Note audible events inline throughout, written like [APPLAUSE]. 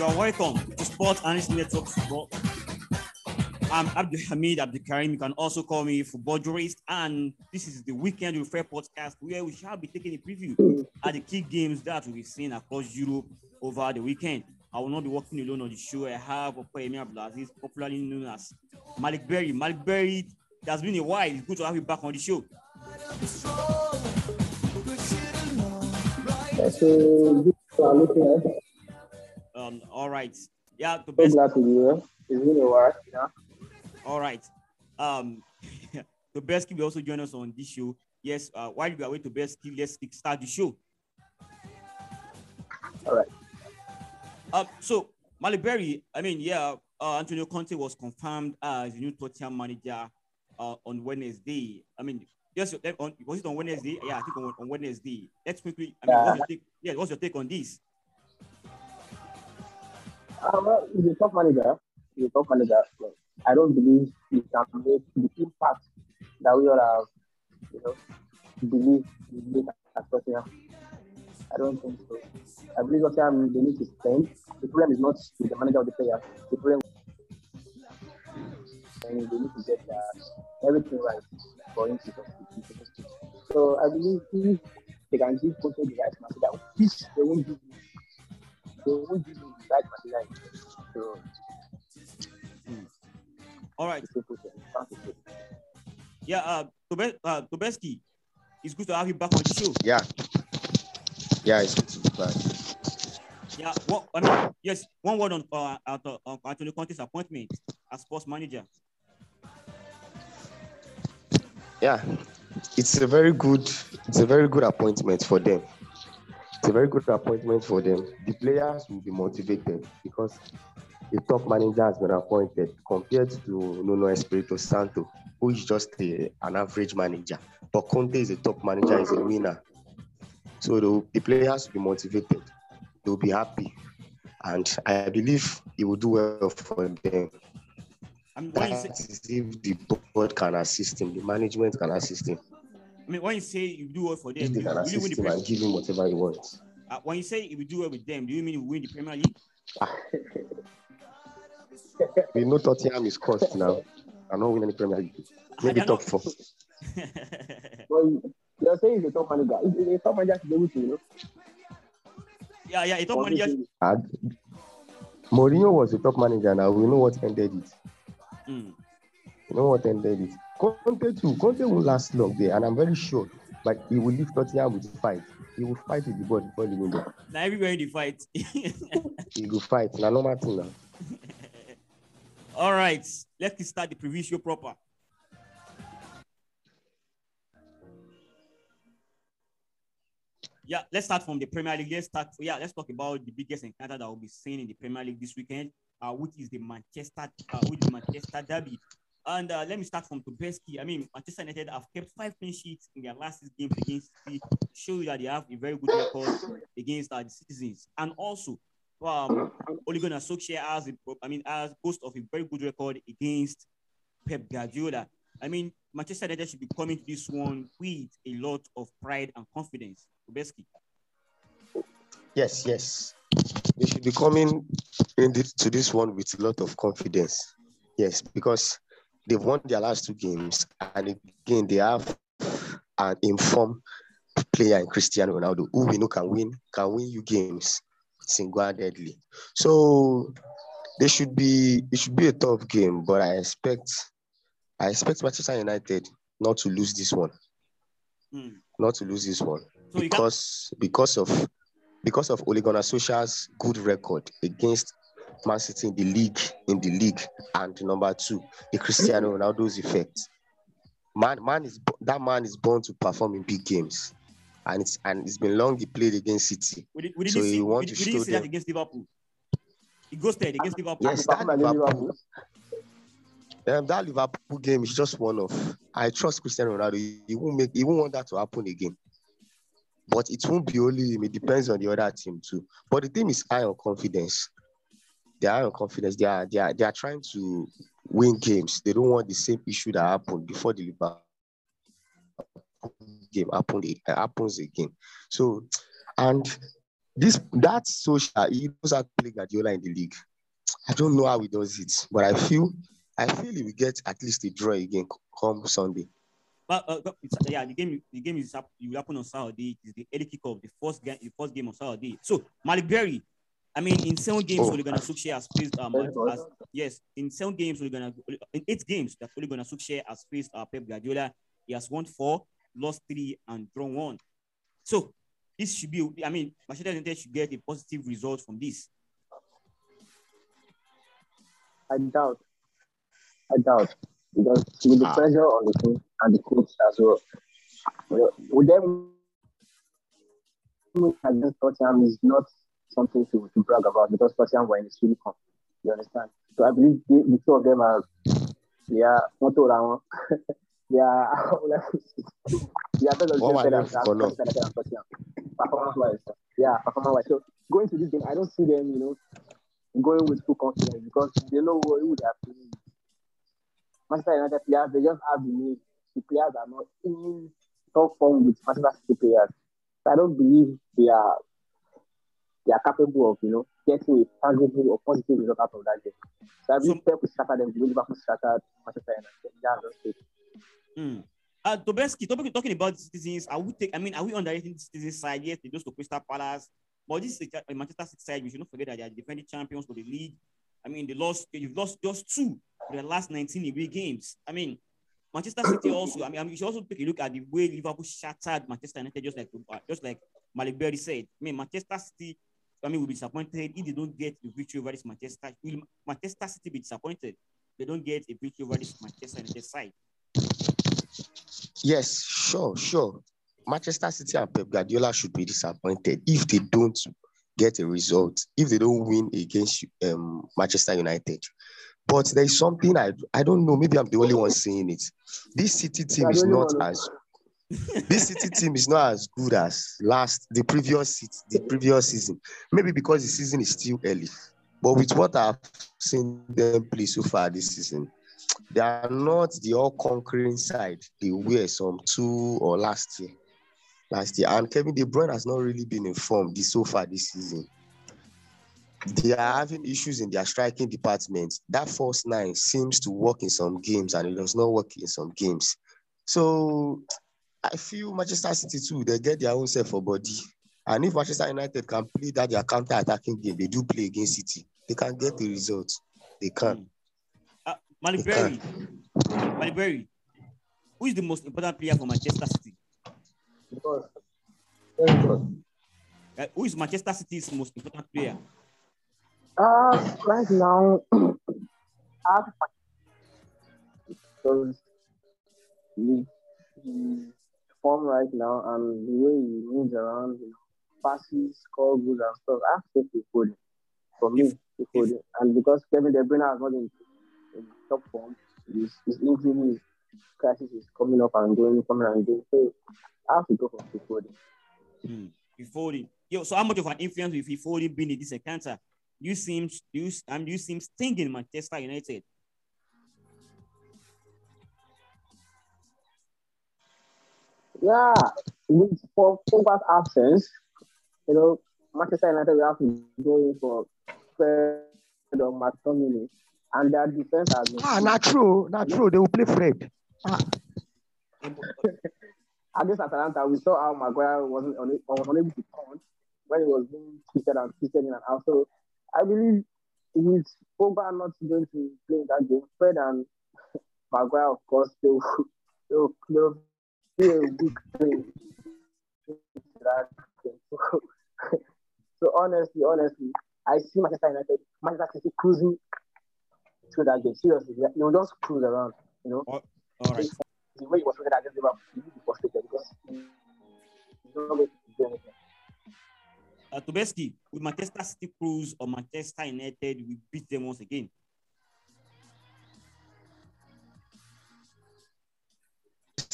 You're welcome to Sports Analyst Network Football. I'm Abdul Hamid Abdul Karim. You can also call me Football Jurist. And this is the Weekend Refer podcast where we shall be taking a preview at the key games that be seen across Europe over the weekend. I will not be working alone on the show. I have Okoyemi Abdulaziz, popularly known as Malik Berry. Malik Berry, it has been a while. It's good to have you back on the show. That's a good. Um, all right. Yeah, the So best. glad to be here. It's been a while, you know. All right. Um, [LAUGHS] the best key will also join us on this show. Yes, uh, while we are waiting to best let's start the show. All right. Um, so Maliberi, I mean, yeah, uh, Antonio Conte was confirmed as the new Tottenham manager uh, on Wednesday. I mean, yes, on, was it on Wednesday? Yeah, I think on, on Wednesday. Let's quickly. I mean, what's your take? Yeah, what's your take on this? Uh, he's a top manager. He's a top manager. I don't believe he can make the impact that we all have, you know, believe he make at Tottenham. I don't think so. I believe Tottenham they need to spend. The problem is not with the manager or the player. The problem and they need to get uh, everything right for him to succeed. So I believe if they can give Conte the right material, which they won't give they won't give right material. So All right. it's simple thing. It's not a thing. Yeah, uh, Tobe, uh, Tobeski, it's good to have you back on the show. Yeah. Yeah, it's good to be back. Yeah, what I mean, yes, one word on uh, uh, on Antonio Conte's appointment as Spurs manager. Yeah. It's a very good it's a very good appointment for them. It's a very good appointment for them. The players will be motivated because the top manager has been appointed compared to Nuno Espirito Santo, who is just a, an average manager. But Conte is a top manager, is a winner. So the, the players will be motivated. They'll be happy. And I believe he will do well for them. I mean, when you say, That is if the board can assist him, the management can assist him. I mean, when you say you do well for them, If they you can really win assist the him Premier and give him whatever he wants. uh, When you say if you do well with them, do you mean you win the Premier League? [LAUGHS] We know Tottenham is cost now. I'm not win any Premier League. [LAUGHS] Maybe I know- top four. [LAUGHS] Well, you're saying he's a top manager. He's a top manager to be able to, you know, yeah, yeah, a top manager. obviously, And Mourinho was the top manager now. We know what ended it. Mm. You know what ended it. Conte too. Conte will last long there, and I'm very sure. But he will leave Tottenham with fight. He will fight with the ball before leaving there. Now everywhere in the fight. [LAUGHS] He will fight. Now normal thing now. [LAUGHS] All right, let's start the preview show proper. Yeah, let's start from the Premier League. Let's start. Yeah, let's talk about the biggest encounter that will be seen in the Premier League this weekend, uh, which is the Manchester, uh, which is Manchester Derby. And uh, let me start from Tobeski. I mean, Manchester United have kept five clean sheets in their last six games against City, show that they have a very good record against uh, the citizens. And also, um, Ole Gunnar Solskjaer has, a, I mean, has boast of a very good record against Pep Guardiola. I mean, Manchester United should be coming to this one with a lot of pride and confidence. Tobeski. Yes, yes. They should be coming to this one with a lot of confidence. Yes, because they've won their last two games, and again they have an informed player in Cristiano Ronaldo, who we know can win, can win you games single-handedly. So they should be it should be a tough game, but I expect I expect Manchester United not to lose this one, Hmm. not to lose this one So you got because because of because of Ole Gunnar Solskjaer's good record against Man City in the league in the league and number two the Cristiano Ronaldo's effect. Man, man is that man is born to perform in big games, and it's and it's been long he played against City. we, did, we didn't so see, you want we, to we didn't show see that them- against Liverpool. He ghosted against Liverpool. Yes, Perform that like Liverpool, Liverpool. um, that Liverpool game is just one of. I trust Cristiano Ronaldo. He, he won't make. He won't want that to happen again. But it won't be only him. It depends on the other team too. But the team is high on confidence. They are on confidence. They are. They are. They are trying to win games. They don't want the same issue that happened before the Liverpool game happened. It happens again. So, and this that social he knows how to play Guardiola in the league. I don't know how he does it, but I feel I feel he will get at least a draw again come Sunday. But uh, yeah, the game the game is up. You happen on Saturday. It's the early kickoff, the first game, the first game on Saturday. So Malik Berry, I mean, in seven games, oh. Ole Gunnar Solskjaer has faced um as, yes, in seven games, Ole Gunnar in eight games that Ole Gunnar Solskjaer has faced uh, Pep Guardiola. He has won four, lost three, and drawn one. So this should be, I mean, Manchester United should get a positive result from this. I doubt. I doubt because with the ah. pressure on the team and the coach as well, with them against Tottenham is not something to, to brag about because were in the Swedish Cup. You understand? So I believe the, the two of them are, they are not around. [LAUGHS] they are, [LAUGHS] they are better than. Performance wise, yeah, performance wise. So going to this game, I don't see them, you know, going with full confidence because they know what it would have to Manchester United players, they just have the need. The players are not in top form with Manchester City players. So I don't believe they are they are capable of, you know, getting a tangible or positive result out of that game. So I so, Pep will scatter them Liverpool scattered Manchester United. Mm. Uh, Tobeski, talking, talking about citizens, are we take? I mean, are we underrating the citizens side? Yes, they just to Crystal Palace, but this is a Manchester City side. We should not forget that they are defending champions for the league. I mean, they lost. You've lost just two for the last 19 away games. I mean, Manchester City [COUGHS] also. I mean, I mean, you should also take a look at the way Liverpool shattered Manchester United, just like just like Malik Berry said. I mean, Manchester City. I mean, will be disappointed if they don't get the victory over this Manchester. Will Manchester City be disappointed? They don't get a victory over this Manchester United side. Yes, sure, sure. Manchester City and Pep Guardiola should be disappointed if they don't get a result, if they don't win against um, Manchester United. But there's something I I don't know. Maybe I'm the only one saying it. This City team is not as this City team is not as good as last the previous the previous season. Maybe because the season is still early. But with what I've seen them play so far this season, they are not the all conquering side they were some two or last year. Last year. And Kevin De Bruyne has not really been informed this so far this season they are having issues in their striking department. That first nine seems to work in some games and it does not work in some games. So I feel Manchester City too, they get their own self for body. And if Manchester United can play that their counter-attacking game, they do play against City. They can get the results. They can. Uh, Maliberi, Maliberi, who is the most important player for Manchester City? Uh, who is Manchester City's most important player? Uh, right now, [CLEARS THROAT] I because the, the form right now and the way he moves around, you know, passes, score goals and stuff, I have to take Foden. For me, Foden. And because Kevin De Bruyne has not been in top form, his, his injury crisis is coming up and going, coming and going. So I have to go for Foden. Hmm. Foden. Yo, so how much of an influence will Foden being in this encounter? you seem you um you seem stinging Manchester United. Yeah, with for Pogba's absence, you know, Manchester United will have to go in for Fred or McTominay, and their defense has been. Ah, not true, not true. They will play Fred. Ah. [LAUGHS] Against Atalanta, we saw how Maguire wasn't was unable to count when he was being twisted and twisted in and out. So I believe with Pogba not going to play that game, Fred and Maguire, of course, they will, [LAUGHS] they will, they a weak play. So, so honestly, honestly, I see Manchester United, Manchester City cruising through that game. Seriously, they will just cruise around, you know. All, all right. The way he was looking at Liverpool, he was frustrated because he's not going to do anything uh, Tobeski, with Manchester City Cruise or Manchester United, we beat them once again.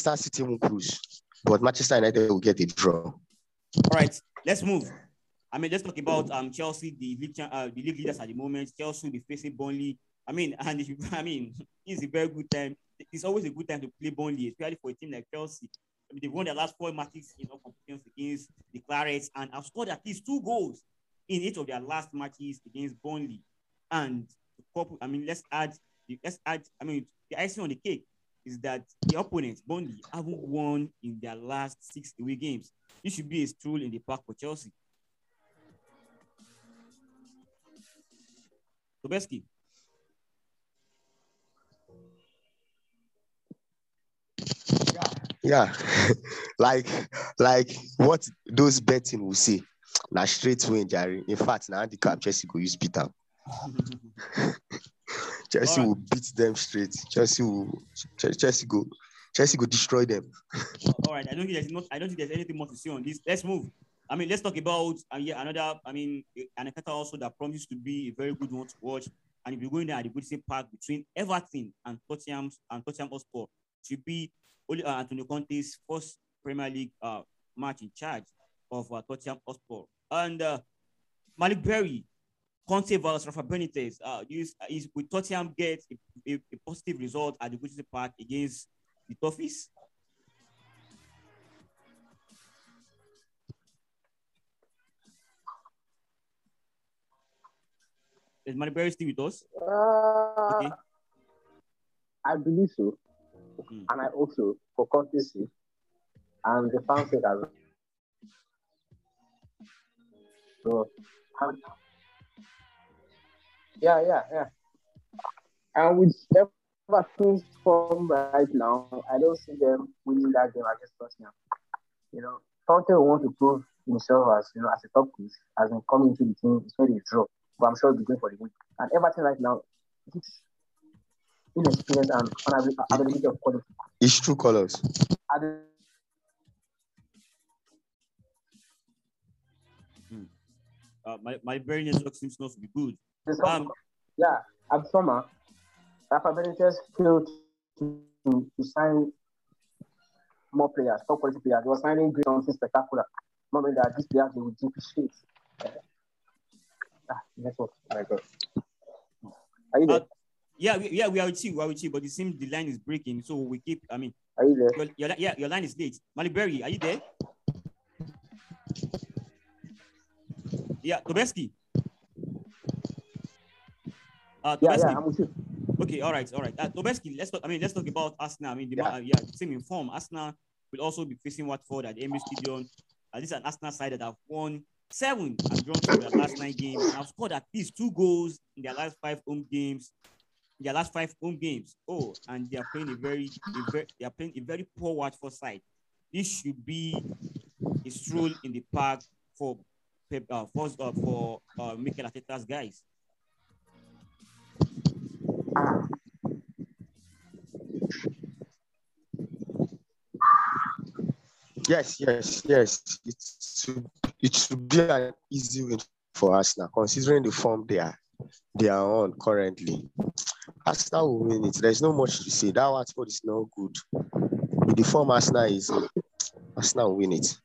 Manchester City will cruise, but Manchester United will get a draw. All right, let's move. I mean, let's talk about um Chelsea, the league, uh, the league leaders at the moment. Chelsea will be facing Burnley. I mean, [LAUGHS] and if, I mean, [LAUGHS] it's a very good time. It's always a good time to play Burnley, especially for a team like Chelsea. I mean, they've won their last four matches in all competitions against the Clarets and have scored at least two goals in each of their last matches against Burnley. And the couple, I mean, let's add, let's add, I mean, the icing on the cake is that the opponents, Burnley, haven't won in their last six away games. This should be a stroll in the park for Chelsea. Tobeski. Yeah, [LAUGHS] like like what those betting will say. Now straight win, Jerry. In fact, now handicap Chelsea go use beat up. [LAUGHS] [LAUGHS] Chelsea right. will beat them straight. Chelsea will Chelsea go Chelsea go destroy them. [LAUGHS] All right, I don't think there's not. I don't think there's anything more to say on this. Let's move. I mean, let's talk about uh, yeah, another. I mean, an encounter also that promises to be a very good one to watch. And if you're going there at the Goodison Park between Everton and Tottenham and Tottenham Hotspur, to be only uh, Antonio Conte's first Premier League uh, match in charge of uh, Tottenham Hotspur. And uh, Malik Berry, Conte versus Rafa Benitez, uh, is, is will Tottenham get a, a, a positive result at the Goodison Park against the Toffees? Is Malik Berry still with us? Uh, okay. I believe so. Mm. And I also, for courtesy, and the fans as well. So, yeah, yeah, yeah. And with Everton's form right now, I don't see them winning that game against Tottenham. You know, will want to prove himself as you know as a top piece as in coming into the team, it's very draw. But I'm sure he'll be going for the win. And Everton right now, it's inexperience and unavailability of quality. It's true colors. Uh, my, my brain network seems not to be good. Um, yeah, at summer, Rafa Benitez failed to, to, to sign more players, top quality players. They were signing great something spectacular. Knowing that these players they would depreciate. Uh, ah, network. Oh my God. Are you there? Uh, yeah, we, yeah, we are with you. We are with you, but it seems the line is breaking, so we keep. I mean, are you there? Your, your, yeah, your line is late. Maliberry, are you there? Yeah, Tobeski. Uh, Tobeski. Yeah, yeah, I'm with you. Okay, all right, all right. Uh, Tobeski, let's talk. I mean, let's talk about Arsenal. I mean, the, yeah. Uh, yeah, same in form. Arsenal will also be facing Watford at the Emirates Stadium. Uh, this is an Arsenal side that have won seven and drawn from their last nine games and have scored at least two goals in their last five home games their last five home games. Oh, and they are playing a very, a very they are playing a very poor Watford side. This should be a stroll in the park for uh, for uh, for uh, Mikel Arteta's guys. Yes, yes, yes. It should, it should be an easy win for us now, considering the form they are they are on currently. Arsenal will win it. There's no much to say. That Watford is not good. With the form Arsenal is, Arsenal will win it.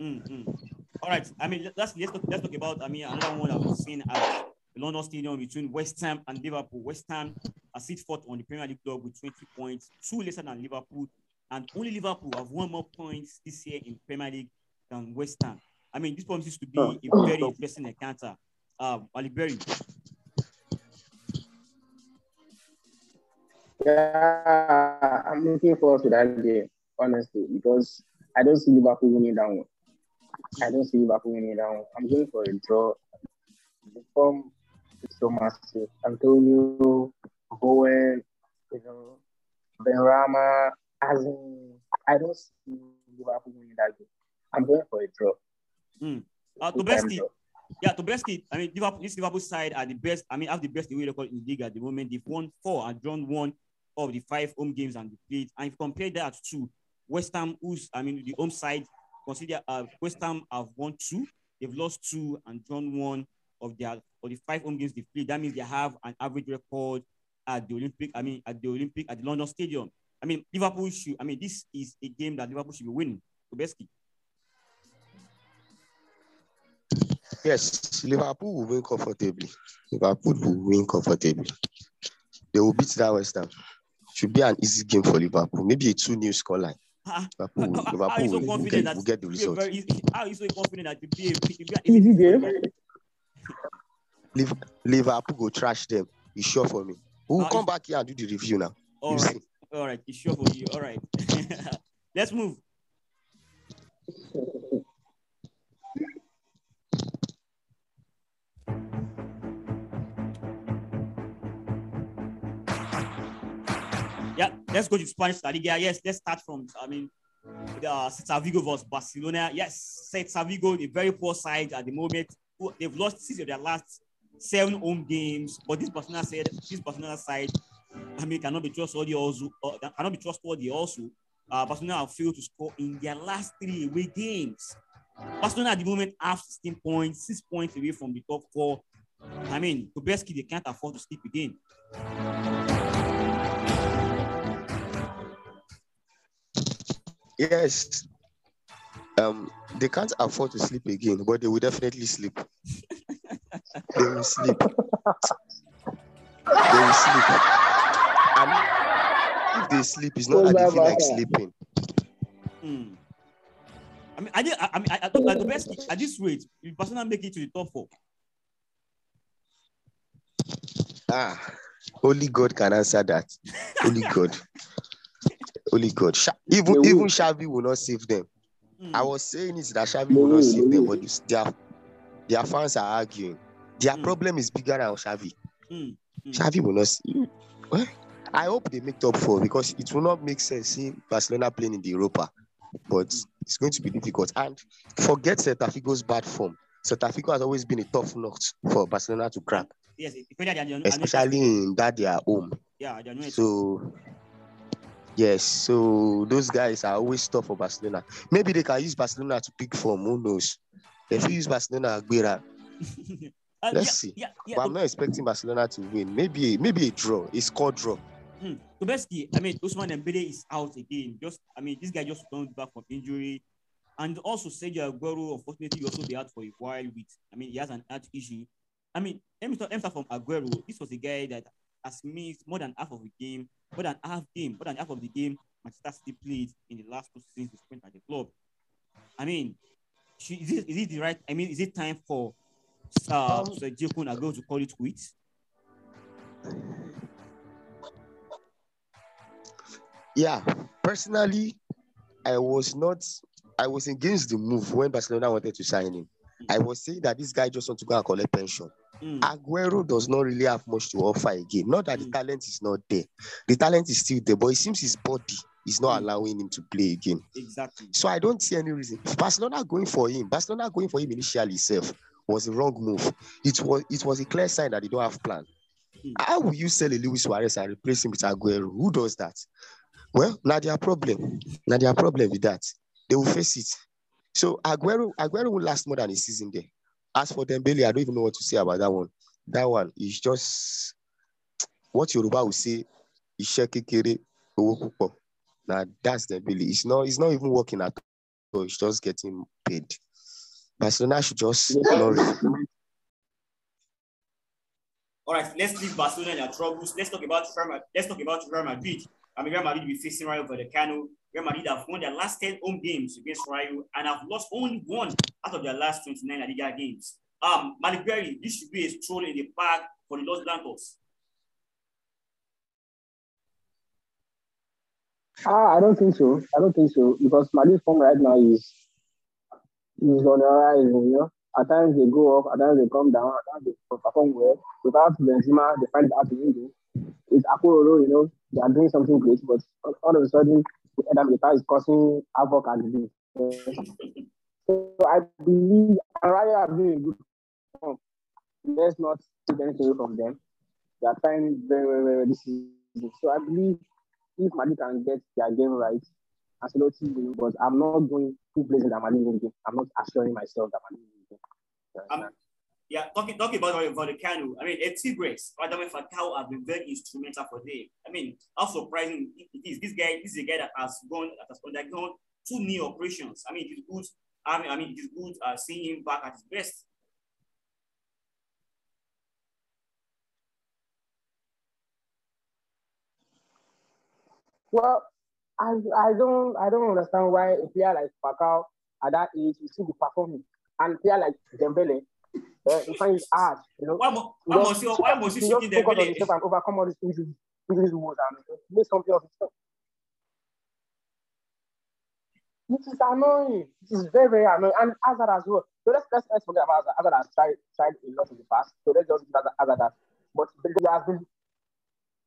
Mm-hmm. All right. I mean, let's let's talk, let's talk about. I mean, another one I've seen at the London Stadium between West Ham and Liverpool. West Ham are sit fourth on the Premier League club with 20 points, two lesser than Liverpool, and only Liverpool have one more points this year in Premier League than West Ham. I mean, this promises to be a very interesting encounter. Um, Ali Berry, Yeah, I'm looking forward to that game, honestly, because I don't see Liverpool winning that one. I don't see Liverpool winning that one. I'm going for a draw. The form is so massive. Antonio, Bowen, you know, Benrahma, as in, I don't see Liverpool winning that game. I'm going for a draw. Mm. Uh, Tobeski, yeah, to Tobeski, I mean, Liverpool, this Liverpool side are the best. I mean, have the best away record in the league at the moment. They've won four and drawn one of the five home games and the played. And if you compare that to West Ham, who's I mean the home side, consider uh, West Ham have won two, they've lost two and drawn one of their of the five home games they played. That means they have an average record at the Olympic. I mean at the Olympic at the London Stadium. I mean Liverpool should. I mean this is a game that Liverpool should be winning. Tobeski. Yes, Liverpool will win comfortably. Liverpool will win comfortably. They will beat that West Ham should be an easy game for Liverpool. Maybe a 2 new scoreline. Ah, Liverpool, how- how- Liverpool [LAUGHS] how are you so will, will confident get, that will get the it'll be a result. very easy- how are you so confident that it'll be a, it'll Easy game. Liverpool go trash them. You sure for me? We'll Uh, come back here and do the review now. All You right, see. all right, it's sure for you. All right, [LAUGHS] let's move. Yeah, let's go to Spanish La Liga. Yes, let's start from. I mean, the uh, Celta Vigo versus Barcelona. Yes, Celta Vigo, a very poor side at the moment. They've lost six of their last seven home games. But this Barcelona said this Barcelona side, I mean, cannot be trustworthy also. Uh, cannot be trustworthy also. Uh, Barcelona have failed to score in their last three away games. Barcelona at the moment have 16 points, six points away from the top four. I mean, Kubeski, they can't afford to sleep again. Yes. Um, they can't afford to sleep again, but they will definitely sleep. they will sleep. They will sleep. And if they sleep, it's not that they feel like sleeping. Hmm. I mean, I, did, I, I mean, I, I thought that the best at this rate, if Barcelona make it to the top four, Ah, only God can answer that. Only God. [LAUGHS] Only God. Sha- even will. even Xavi will not save them. hmm, I was saying it that Xavi will not save they them, but their their fans are arguing. Their Mm. problem is bigger than Xavi. hmm, hmm. Xavi will not. See. Well, I hope they make top four because it will not make sense seeing Barcelona playing in the Europa, but it's going to be difficult. And forget Celta Vigo's bad form. Celta Vigo has always been a tough nut for Barcelona to crack, yes, if they are, they are, especially in that their home. yeah, they are So yes, so those guys are always tough for Barcelona. Maybe they can use Barcelona to pick form. Who knows? If you use Barcelona, Aguera, [LAUGHS] Uh, let's yeah, see. Yeah, yeah. but I'm not expecting Barcelona to win. Maybe maybe a draw, a score draw. Hmm. Kubeski, I mean, Ousmane Dembele is out again. Just, I mean, this guy just returned back from injury, and also Sergio Aguero, unfortunately, also be out for a while with. I mean, he has an heart issue. I mean, let me let me start from Aguero. This was a guy that has missed more than half of the game, more than half game, more than half of the game Manchester City played in the last two seasons he spent at the club. I mean, is it is it the right? I mean, is it time for uh, Um, Sergio Kun Aguero to call it quits? Yeah, personally, I was not. I was against the move when Barcelona wanted to sign him. I was saying that this guy just want to go and collect pension. Hmm. Aguero does not really have much to offer again. Not that the Mm. talent is not there. The talent is still there, but it seems his body is not Mm. allowing him to play again. Exactly. So I don't see any reason. Barcelona going for him, Barcelona going for him initially itself was a wrong move. It was it was a clear sign that they don't have plan. Mm. How will you sell a Luis Suarez and replace him with Aguero? Who does that? Well, now their problem. Now their problem with that. They will face it. So Aguero, Aguero will last more than a season there. As for Dembele, I don't even know what to say about that one. That one is just what Yoruba will say, iṣẹ́ kékeré, owó púpọ̀. Now that's Dembele. It's not, it's not even working at all. It's just getting paid. Barcelona should just not really All right, let's leave Barcelona and their troubles. Let's talk about Real Madrid. Let's talk about Real Madrid. I mean, Real Madrid will be facing Rayo Vallecano. Real Madrid have won their last 10 home games against Rayo and have lost only one out of their last 29 La Liga games. Um, Malik this should be a stroll in the park for the Los Blancos. Ah, I don't think so. I don't think so because Madrid's form right now is is on the rise. You know, at times they go up, at times they come down, at times they perform well. Without Benzema, they find it hard to win. With Akpolo, you know, they are doing something great, but all of a sudden, Militao is causing havoc at the. So I believe Araya are doing good. Let's not take anything away from them. They are trying very, very, very this season. So I believe if Madrid can get their game right, Ancelotti will, but I'm not going to place that will game. I'm not assuring myself that Madrid will game. Yeah, talking talking about Vallecano, I mean, Tigres, Radamel Falcao have been very instrumental for them. I mean, how surprising it is. This guy, this is a guy that has gone, that has undergone two knee operations. I mean, it is good. I mean, I mean, it is good uh, seeing him back at his best. Well, I, I don't I don't understand why a player like Falcao at that age is still be performing, and a player like Dembele, uh, he finds it hard, you know. Why, mo- why must you why must you he shooting just focus on Dembele? himself and overcome all these injuries, injuries woes and make something of himself. It is annoying. It is very, very annoying. And Hazard as well. So let's let's, let's forget about Hazard. Hazard has tried tried a lot in the past. So let's just give Hazard, Hazard that. But he has been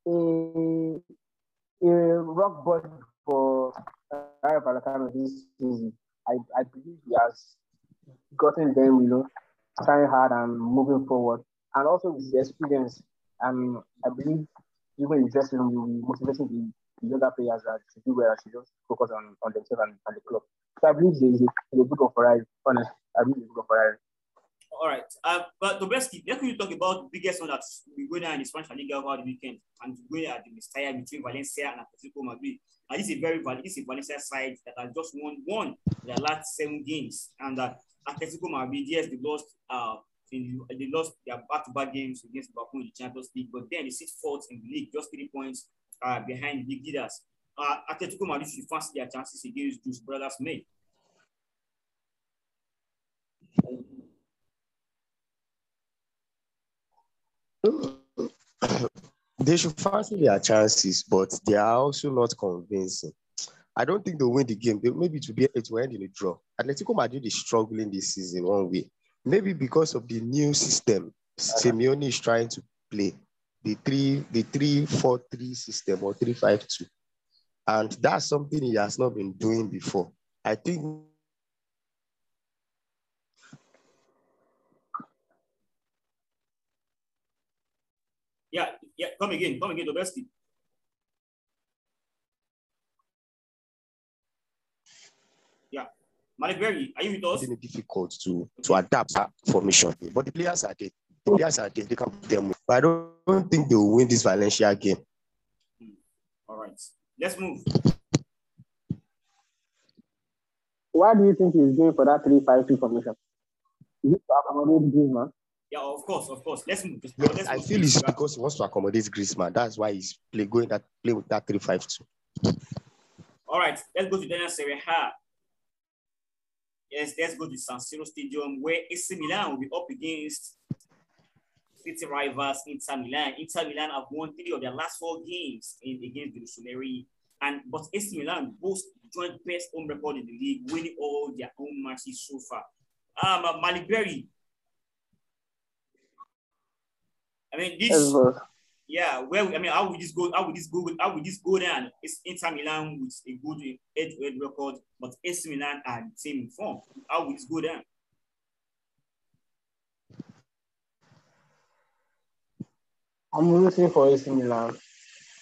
a, a rock bottom for uh, Rayo Vallecano this season. I, I believe he has gotten them, you know, trying hard and moving forward. And also with the experience, um, I believe even in dressing room, will be motivating the, younger players that to do well to just focus on, on themselves and, and the club. So I believe there is a, a one for Ferrari. Honest, I believe it's a one for Ferrari. All right. Uh, but Tobeski, let me talk about the biggest one that's been going on in the Spanish Liga over the weekend and going at the Mestalla between Valencia and Atletico Madrid. And this is a very this is Valencia side that has just won one their last seven games. And uh, Atletico Madrid, yes, they lost uh in, they lost their back-to-back games against Liverpool in the Champions League, but then they sit fourth in the league, just three points uh, behind the league leaders. Uh, Atletico Madrid should fancy their chances against those brothers May. They should fancy their chances, but they are also not convincing. I don't think they'll win the game. Maybe it will, be, it will end in a draw. Atletico Madrid is struggling this season one way. Maybe because of the new system Simeone is trying to play, the three, the three four three system or three five two, and that's something he has not been doing before. I think Yeah, yeah, come again, come again, Tobeski. Yeah, Malik Berry, are you with us? finding it difficult to to adapt that formation. But the players are there. The players are there. They can put them. But I don't, don't think they will win this Valencia game. Hmm. All right, let's move. Why do you think he's going for that 3 5 2 formation? Is it to accommodate Griezmann? Yeah, of course, of course. Let's move. Let's Yes, I move. feel it's because he wants to accommodate Griezmann. That's why he's play going that play with that three five two. All right, let's go to Daniel Serie A. Yes, let's go to San Siro Stadium where AC Milan will be up against city rivals Inter Milan. Inter Milan have won three of their last four games in, against the Rossoneri. And but AC Milan boast joint best home record in the league, winning all their home matches so far. Um, uh, Malik Berry. I mean, this yeah, well, I mean, how would this go? How would this go? How would this go down? It's Inter Milan with a good head-to-head record, but AC Milan are the same form. How would this go down? I'm rooting for AC Milan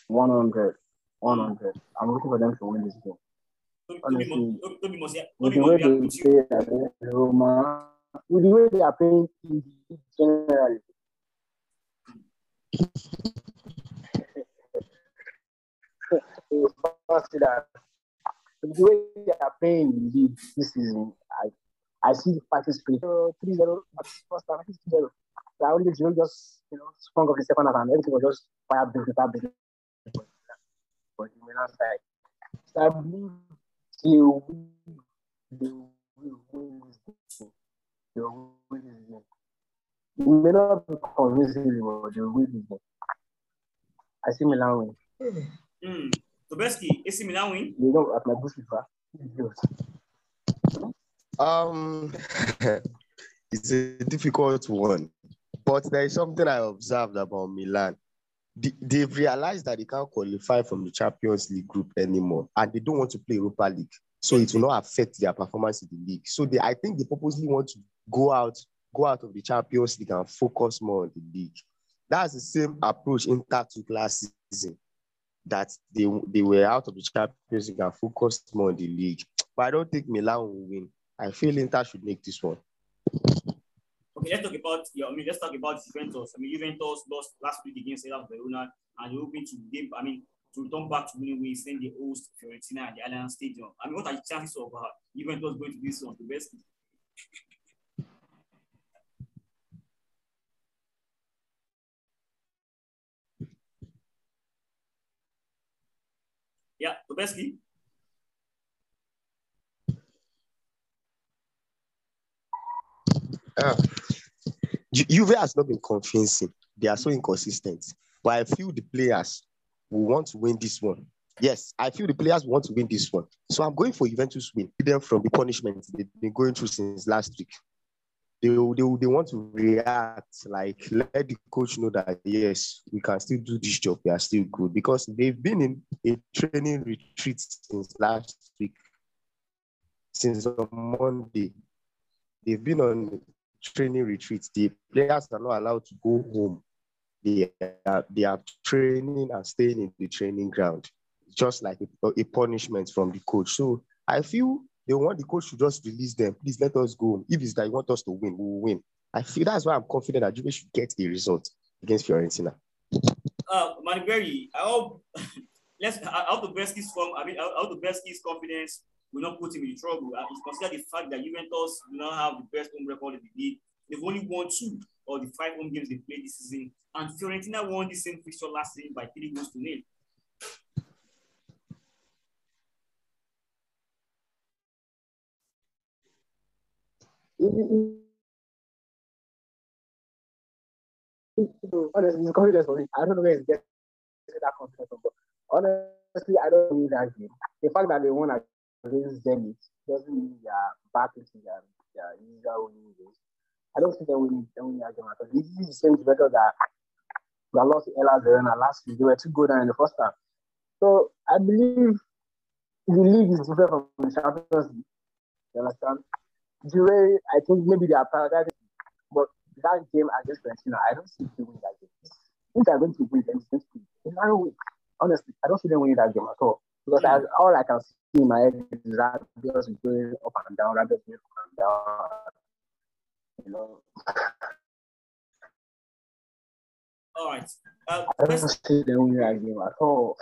100. 100. I'm looking for them to win this game. Honestly, must, Toby- Toby must, yeah, With the way they happy with you. play Roma, with the way they are playing generally. The way they are playing in the league this season, I I see the spirit. 3 0, first time, I think 3 0. I only just, you know, sprung up the second half and everything was just fire business, fire. For the Milan side. So I believe they will they will win. They will. It may not be convincingly, but they will win this. I see Milan win. Hmm. Tobeski, AC Milan win. They know at my bush river. Um, [LAUGHS] it's a difficult one, but there is something I observed about Milan. They- They've realized that they can't qualify from the Champions League group anymore, and they don't want to play Europa League, so it will not affect their performance in the league. So they, I think, they purposely want to go out, go out of the Champions League and focus more on the league. That's the same approach Inter took last season. That they they were out of the Champions League and focused more on the league. But I don't think Milan will win. I feel Inter should make this one. Okay, let's talk about yeah, I mean, let's talk about Juventus. I mean, Juventus lost last week against Hellas Verona, and they're hoping to give. I mean, to return back to winning ways when they host Fiorentina at the Allianz Stadium. I mean, what are the chances of uh, Juventus going to this on the best? Yeah, the Uh, Juve has not been convincing. They are so inconsistent. But I feel the players will want to win this one. Yes, I feel the players want to win this one. So I'm going for Juventus win. Them from the punishment they've been going through since last week. They, they, they want to react, like let the coach know that yes, we can still do this job. We are still good because they've been in a training retreat since last week, since on Monday. They've been on training retreats. The players are not allowed to go home. They are, they are training and staying in the training ground, just like a, a punishment from the coach. So I feel they want the coach to just release them. Please let us go. If it's that you want us to win, we will win. I feel that's why I'm confident that Juve should get a result against Fiorentina. Uh, Manigari, I hope [LAUGHS] let's I hope the best is from I mean I hope the best is confidence will not put him in trouble. Uh, it's considered the fact that Juventus do not have the best home record in the league. They've only won two of the five home games they played this season, and Fiorentina won the same fixture last season by three goals to nil. Honestly, it's confidence for me. I don't know where he's getting that confidence from. But honestly, I don't need that game. The fact that they won against Zenit doesn't mean they are back into their, their usual winning ways. I don't them winning, them winning that game at all. This is the same better that they lost to Hellas Verona last week. They were too good in the first half. So I believe the league is different from the Champions League. You understand? The way I think maybe they are prioritizing, but that game against Fiorentina, I don't see them winning that game. If they're going to win, then it's going to win. Honestly, I don't see them winning that game at all. Because I, all I can see in my head is that Rabiot going up and down, Rabiot going up and down. You know. All right. Uh, I don't see them winning that game at all.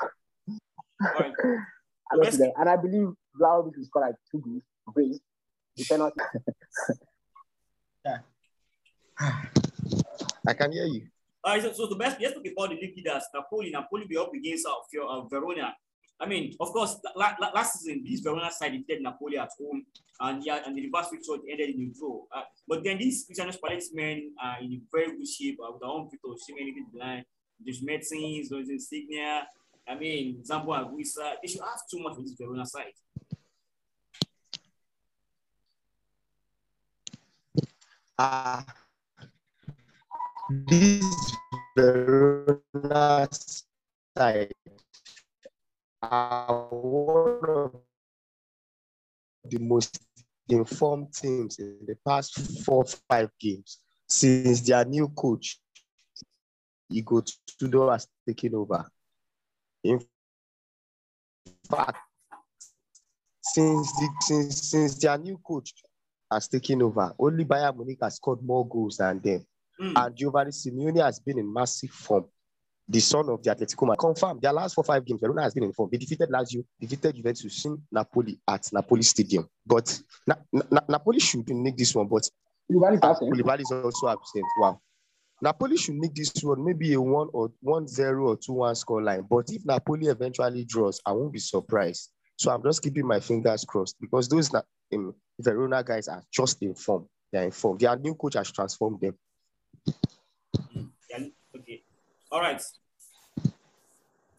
All right. [LAUGHS] I don't see them. And I believe Vlahovic will score like two goals, the [LAUGHS] penalty. yeah. [SIGHS] I can hear you. All right, so, so the best, talk about the league leaders. Napoli, Napoli be up against uh, uh, Verona. I mean, of course, la- la- last season, this Verona side defeated Napoli at home, and yeah, and the reverse fixture ended in a draw. Uh, but then these Cristiano Spalletti men are in a very good shape uh, with their own people, Shimeni in line, there's medicines, there's Insigne. I mean, Zambo Anguissa, they should have too much for this Verona side. Uh, this Verona are one of the most informed teams in the past four five games since their new coach Igor Tudor has taken over. In fact, since the since since their new coach has taken over, only Bayern Munich has scored more goals than them. Mm. And Giovanni Simeone has been in massive form. The son of the Atletico Madrid. Confirmed their last four five games, Verona has been in form. They defeated Lazio, defeated Juventus, Napoli at Napoli Stadium. But Na- Na- Napoli should nick this one, but Koulibaly is also absent. Wow. Napoli should make this one maybe a one or one zero or two one score line. But if Napoli eventually draws, I won't be surprised. So I'm just keeping my fingers crossed because those um, Verona guys are just in form. They're in form. Their new coach has transformed them. Okay. All right.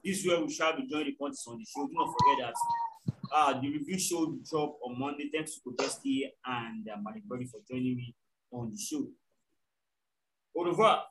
This is where we shall be joining the contest on the show. Do not forget that uh, the review show will drop on Monday. Thanks to Kodesti and uh, Malik for joining me on the show. Au revoir.